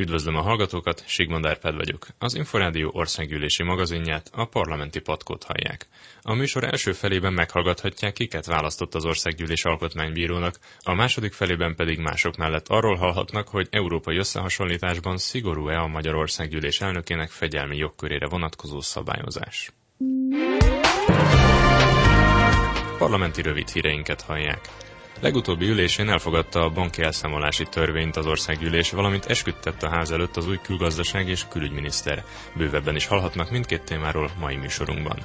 Üdvözlöm a hallgatókat, Sigmond Árpád vagyok. Az Inforádió országgyűlési magazinját, a parlamenti patkót hallják. A műsor első felében meghallgathatják, kiket választott az országgyűlés alkotmánybírónak, a második felében pedig mások mellett arról hallhatnak, hogy európai összehasonlításban szigorú-e a Magyarországgyűlés elnökének fegyelmi jogkörére vonatkozó szabályozás. Parlamenti rövid híreinket hallják. Legutóbbi ülésén elfogadta a banki elszámolási törvényt az országgyűlés, valamint esküdtett a ház előtt az új külgazdaság és külügyminiszter. Bővebben is hallhatnak mindkét témáról mai műsorunkban.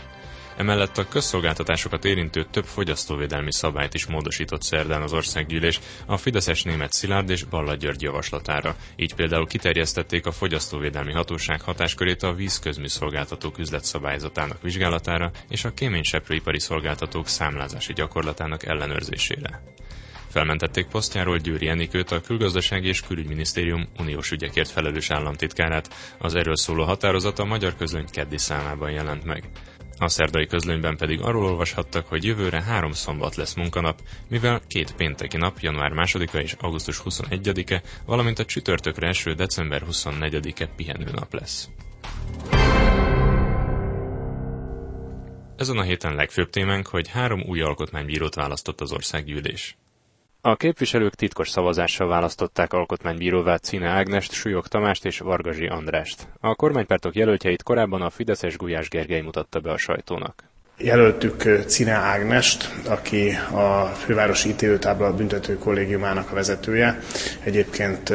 Emellett a közszolgáltatásokat érintő több fogyasztóvédelmi szabályt is módosított szerdán az országgyűlés a Fideszes német Szilárd és Balla György javaslatára. Így például kiterjesztették a fogyasztóvédelmi hatóság hatáskörét a vízközműszolgáltatók üzletszabályzatának vizsgálatára és a kéményseprőipari szolgáltatók számlázási gyakorlatának ellenőrzésére. Felmentették posztjáról Győri Enikőt, a Külgazdasági és Külügyminisztérium uniós ügyekért felelős államtitkárát. Az erről szóló határozat a magyar közöny keddi számában jelent meg. A szerdai közlönyben pedig arról olvashattak, hogy jövőre három szombat lesz munkanap, mivel két pénteki nap, január 2-a és augusztus 21-e, valamint a csütörtökre eső december 24-e pihenőnap lesz. Ezen a héten legfőbb témánk, hogy három új alkotmánybírót választott az országgyűlés. A képviselők titkos szavazással választották alkotmánybíróvá Cine Ágnest, Súlyog Tamást és Vargazsi Andrást. A kormánypártok jelöltjeit korábban a Fideszes Gulyás Gergely mutatta be a sajtónak. Jelöltük Cine Ágnest, aki a fővárosi ítélőtábla büntető kollégiumának a vezetője. Egyébként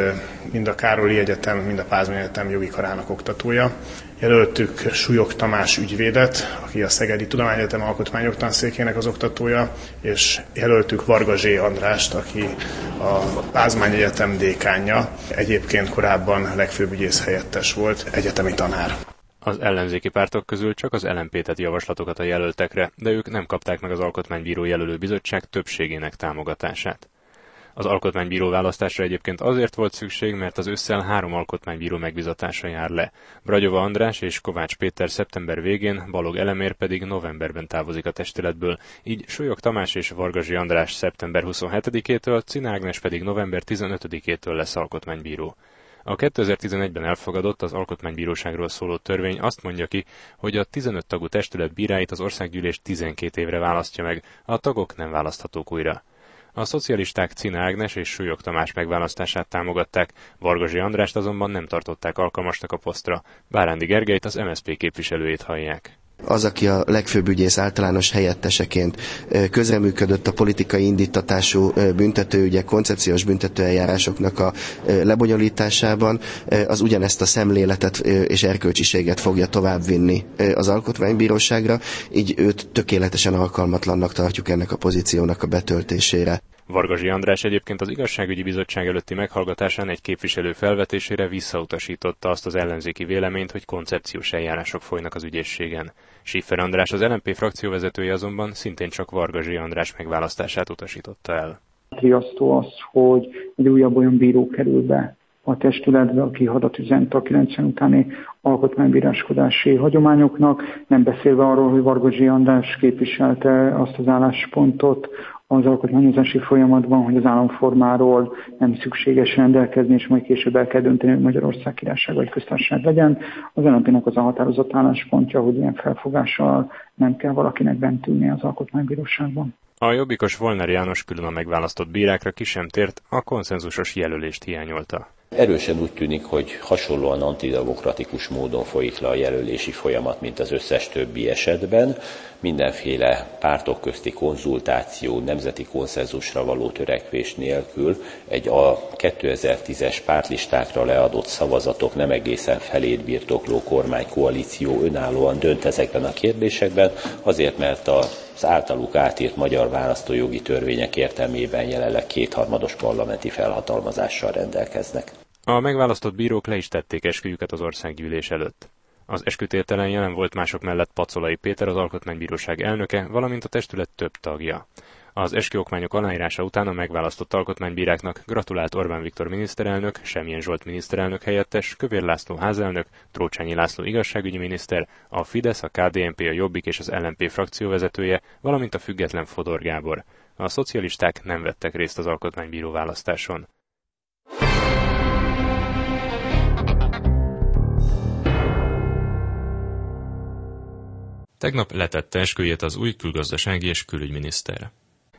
mind a Károli Egyetem, mind a Pázmány Egyetem jogi karának oktatója. Jelöltük Súlyog Tamás ügyvédet, aki a Szegedi Tudományegyetem Alkotmányoktanszékének az oktatója, és jelöltük Varga Zsé Andrást, aki a Pázmány Egyetem dékánja, egyébként korábban legfőbb ügyész helyettes volt, egyetemi tanár. Az ellenzéki pártok közül csak az LMP tett javaslatokat a jelöltekre, de ők nem kapták meg az Alkotmánybíró jelölő bizottság többségének támogatását. Az alkotmánybíró választásra egyébként azért volt szükség, mert az ősszel három alkotmánybíró megbizatása jár le. Bragyova András és Kovács Péter szeptember végén, Balog Elemér pedig novemberben távozik a testületből, így Súlyog Tamás és Vargazsi András szeptember 27-től, Cinágnes pedig november 15-től lesz alkotmánybíró. A 2011-ben elfogadott az Alkotmánybíróságról szóló törvény azt mondja ki, hogy a 15 tagú testület bíráit az országgyűlés 12 évre választja meg, a tagok nem választhatók újra. A szocialisták Cina Ágnes és Súlyog Tamás megválasztását támogatták, Vargazsi Andrást azonban nem tartották alkalmasnak a posztra. Bárándi Gergelyt az MSZP képviselőjét hallják az, aki a legfőbb ügyész általános helyetteseként közreműködött a politikai indítatású büntetőügyek, koncepciós büntetőeljárásoknak a lebonyolításában, az ugyanezt a szemléletet és erkölcsiséget fogja továbbvinni az alkotmánybíróságra, így őt tökéletesen alkalmatlannak tartjuk ennek a pozíciónak a betöltésére. Vargazsi András egyébként az igazságügyi bizottság előtti meghallgatásán egy képviselő felvetésére visszautasította azt az ellenzéki véleményt, hogy koncepciós eljárások folynak az ügyészségen. Schiffer András, az LNP frakcióvezetője azonban szintén csak Vargazsi András megválasztását utasította el. Riasztó az, hogy egy újabb olyan bíró kerül be a testületbe, aki hadat üzent a 90 utáni alkotmánybíráskodási hagyományoknak, nem beszélve arról, hogy Vargazsi András képviselte azt az álláspontot, az alkotmányozási folyamatban, hogy az államformáról nem szükséges rendelkezni, és majd később el kell dönteni, hogy Magyarország királyság vagy köztársaság legyen. Az lnp az a határozott álláspontja, hogy ilyen felfogással nem kell valakinek bent ülni az alkotmánybíróságban. A jobbikos Volner János külön a megválasztott bírákra ki sem tért, a konszenzusos jelölést hiányolta. Erősen úgy tűnik, hogy hasonlóan antidemokratikus módon folyik le a jelölési folyamat, mint az összes többi esetben. Mindenféle pártok közti konzultáció, nemzeti konszenzusra való törekvés nélkül egy a 2010-es pártlistákra leadott szavazatok nem egészen felét birtokló kormánykoalíció önállóan dönt ezekben a kérdésekben, azért mert az általuk átírt magyar választójogi törvények értelmében jelenleg kétharmados parlamenti felhatalmazással rendelkeznek. A megválasztott bírók le is tették esküjüket az országgyűlés előtt. Az eskütételen jelen volt mások mellett Pacolai Péter, az Alkotmánybíróság elnöke, valamint a testület több tagja. Az esküokmányok aláírása után a megválasztott alkotmánybíráknak gratulált Orbán Viktor miniszterelnök, Semjén Zsolt miniszterelnök helyettes, Kövér László házelnök, Trócsányi László igazságügyi miniszter, a Fidesz, a KDNP, a Jobbik és az LNP frakcióvezetője, valamint a független Fodor Gábor. A szocialisták nem vettek részt az alkotmánybíró választáson. Tegnap letette esküjét az új külgazdasági és külügyminiszter.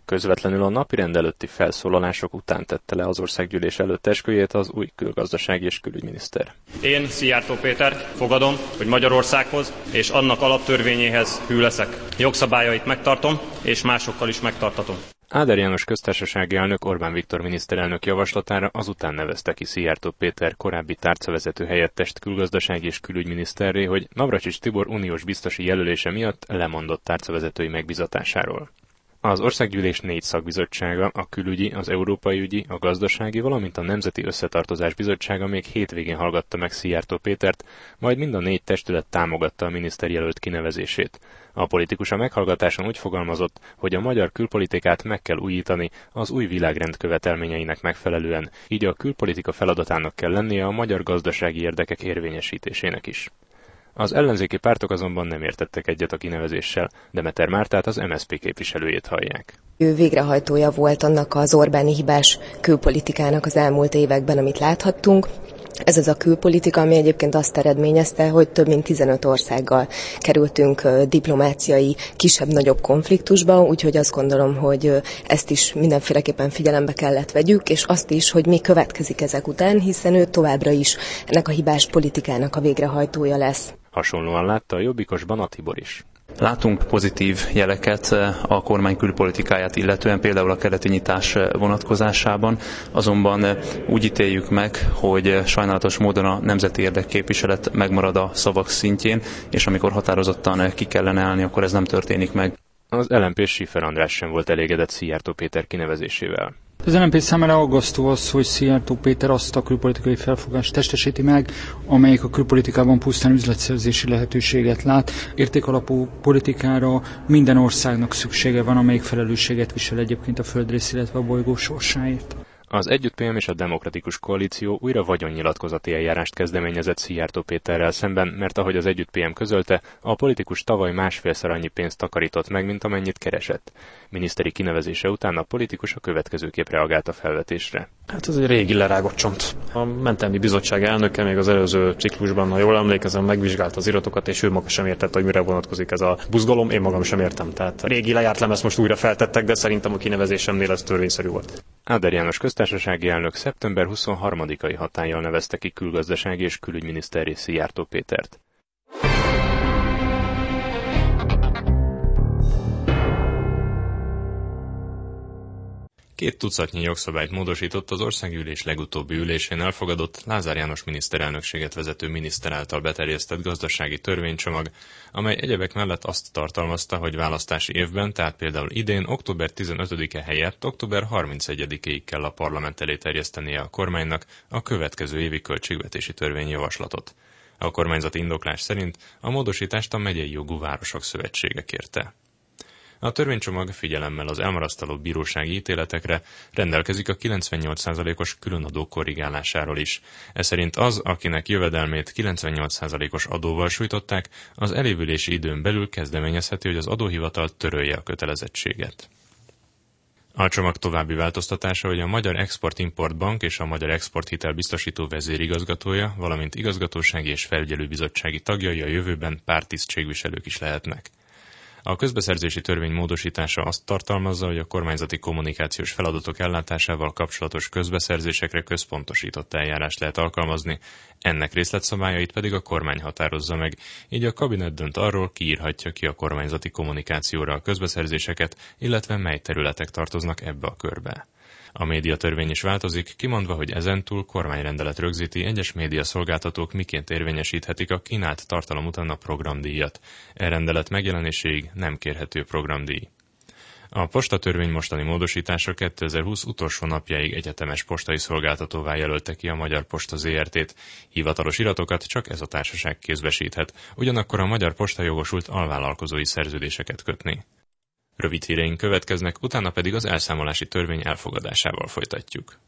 Közvetlenül a napi rendelőtti felszólalások után tette le az országgyűlés előtt esküjét az új külgazdasági és külügyminiszter. Én, Szijjártó Péter, fogadom, hogy Magyarországhoz és annak alaptörvényéhez hű leszek. Jogszabályait megtartom, és másokkal is megtartatom. Áder János köztársasági elnök Orbán Viktor miniszterelnök javaslatára azután nevezte ki Szijjártó Péter korábbi tárcavezető helyettest külgazdasági és külügyminiszterré, hogy Navracsics Tibor uniós biztosi jelölése miatt lemondott tárcavezetői megbizatásáról. Az országgyűlés négy szakbizottsága, a külügyi, az európai ügyi, a gazdasági, valamint a Nemzeti Összetartozás Bizottsága még hétvégén hallgatta meg Szijjártó Pétert, majd mind a négy testület támogatta a miniszterjelölt kinevezését. A politikus a meghallgatáson úgy fogalmazott, hogy a magyar külpolitikát meg kell újítani az új világrend követelményeinek megfelelően, így a külpolitika feladatának kell lennie a magyar gazdasági érdekek érvényesítésének is. Az ellenzéki pártok azonban nem értettek egyet a kinevezéssel, Demeter Mártát az MSZP képviselőjét hallják. Ő végrehajtója volt annak az Orbáni hibás külpolitikának az elmúlt években, amit láthattunk. Ez az a külpolitika, ami egyébként azt eredményezte, hogy több mint 15 országgal kerültünk diplomáciai kisebb-nagyobb konfliktusba, úgyhogy azt gondolom, hogy ezt is mindenféleképpen figyelembe kellett vegyük, és azt is, hogy mi következik ezek után, hiszen ő továbbra is ennek a hibás politikának a végrehajtója lesz. Hasonlóan látta a jobbikos Banatibor is. Látunk pozitív jeleket eh, a kormány külpolitikáját illetően, például a keleti nyitás eh, vonatkozásában, azonban eh, úgy ítéljük meg, hogy sajnálatos módon a nemzeti érdekképviselet megmarad a szavak szintjén, és amikor határozottan ki kellene állni, akkor ez nem történik meg. Az LNP Schiffer András sem volt elégedett Szijjártó Péter kinevezésével. Az LNP számára aggasztó az, hogy Szijjártó Péter azt a külpolitikai felfogást testesíti meg, amelyik a külpolitikában pusztán üzletszerzési lehetőséget lát. Értékalapú politikára minden országnak szüksége van, amelyik felelősséget visel egyébként a földrész, illetve a bolygó sorsáért. Az Együtt és a Demokratikus Koalíció újra vagyonnyilatkozati eljárást kezdeményezett Szijjártó Péterrel szemben, mert ahogy az Együtt PM közölte, a politikus tavaly másfélszer annyi pénzt takarított meg, mint amennyit keresett. Miniszteri kinevezése után a politikus a következőképp reagált a felvetésre. Hát ez egy régi lerágott csont. A mentelmi bizottság elnöke még az előző ciklusban, ha jól emlékezem, megvizsgálta az iratokat, és ő maga sem értette, hogy mire vonatkozik ez a buzgalom. Én magam sem értem. Tehát régi lejárt lemez most újra feltettek, de szerintem a kinevezésemnél ez törvényszerű volt. Áder János köztársasági elnök szeptember 23-ai hatállyal nevezte ki külgazdasági és külügyminiszter Szijjártó Pétert. Két tucatnyi jogszabályt módosított az országgyűlés legutóbbi ülésén elfogadott Lázár János miniszterelnökséget vezető miniszter által beterjesztett gazdasági törvénycsomag, amely egyebek mellett azt tartalmazta, hogy választási évben, tehát például idén október 15-e helyett október 31-ig kell a parlament elé terjesztenie a kormánynak a következő évi költségvetési törvényjavaslatot. A kormányzati indoklás szerint a módosítást a megyei jogú városok szövetsége kérte. A törvénycsomag figyelemmel az elmarasztaló bírósági ítéletekre rendelkezik a 98%-os különadó korrigálásáról is. Ez szerint az, akinek jövedelmét 98%-os adóval sújtották, az elévülési időn belül kezdeményezheti, hogy az adóhivatal törölje a kötelezettséget. A csomag további változtatása, hogy a Magyar Export-Import Bank és a Magyar Exporthitel biztosító vezérigazgatója, valamint igazgatósági és felügyelőbizottsági tagjai a jövőben pártisztségviselők is lehetnek. A közbeszerzési törvény módosítása azt tartalmazza, hogy a kormányzati kommunikációs feladatok ellátásával kapcsolatos közbeszerzésekre központosított eljárást lehet alkalmazni, ennek részletszabályait pedig a kormány határozza meg, így a kabinet dönt arról, ki írhatja ki a kormányzati kommunikációra a közbeszerzéseket, illetve mely területek tartoznak ebbe a körbe. A médiatörvény is változik, kimondva, hogy ezentúl kormányrendelet rögzíti egyes médiaszolgáltatók miként érvényesíthetik a kínált tartalom után a programdíjat. E rendelet megjelenéséig nem kérhető programdíj. A postatörvény mostani módosítása 2020 utolsó napjáig egyetemes postai szolgáltatóvá jelölte ki a Magyar Posta ZRT-t. Hivatalos iratokat csak ez a társaság kézbesíthet, ugyanakkor a Magyar Posta jogosult alvállalkozói szerződéseket kötni. Rövid híreink következnek, utána pedig az elszámolási törvény elfogadásával folytatjuk.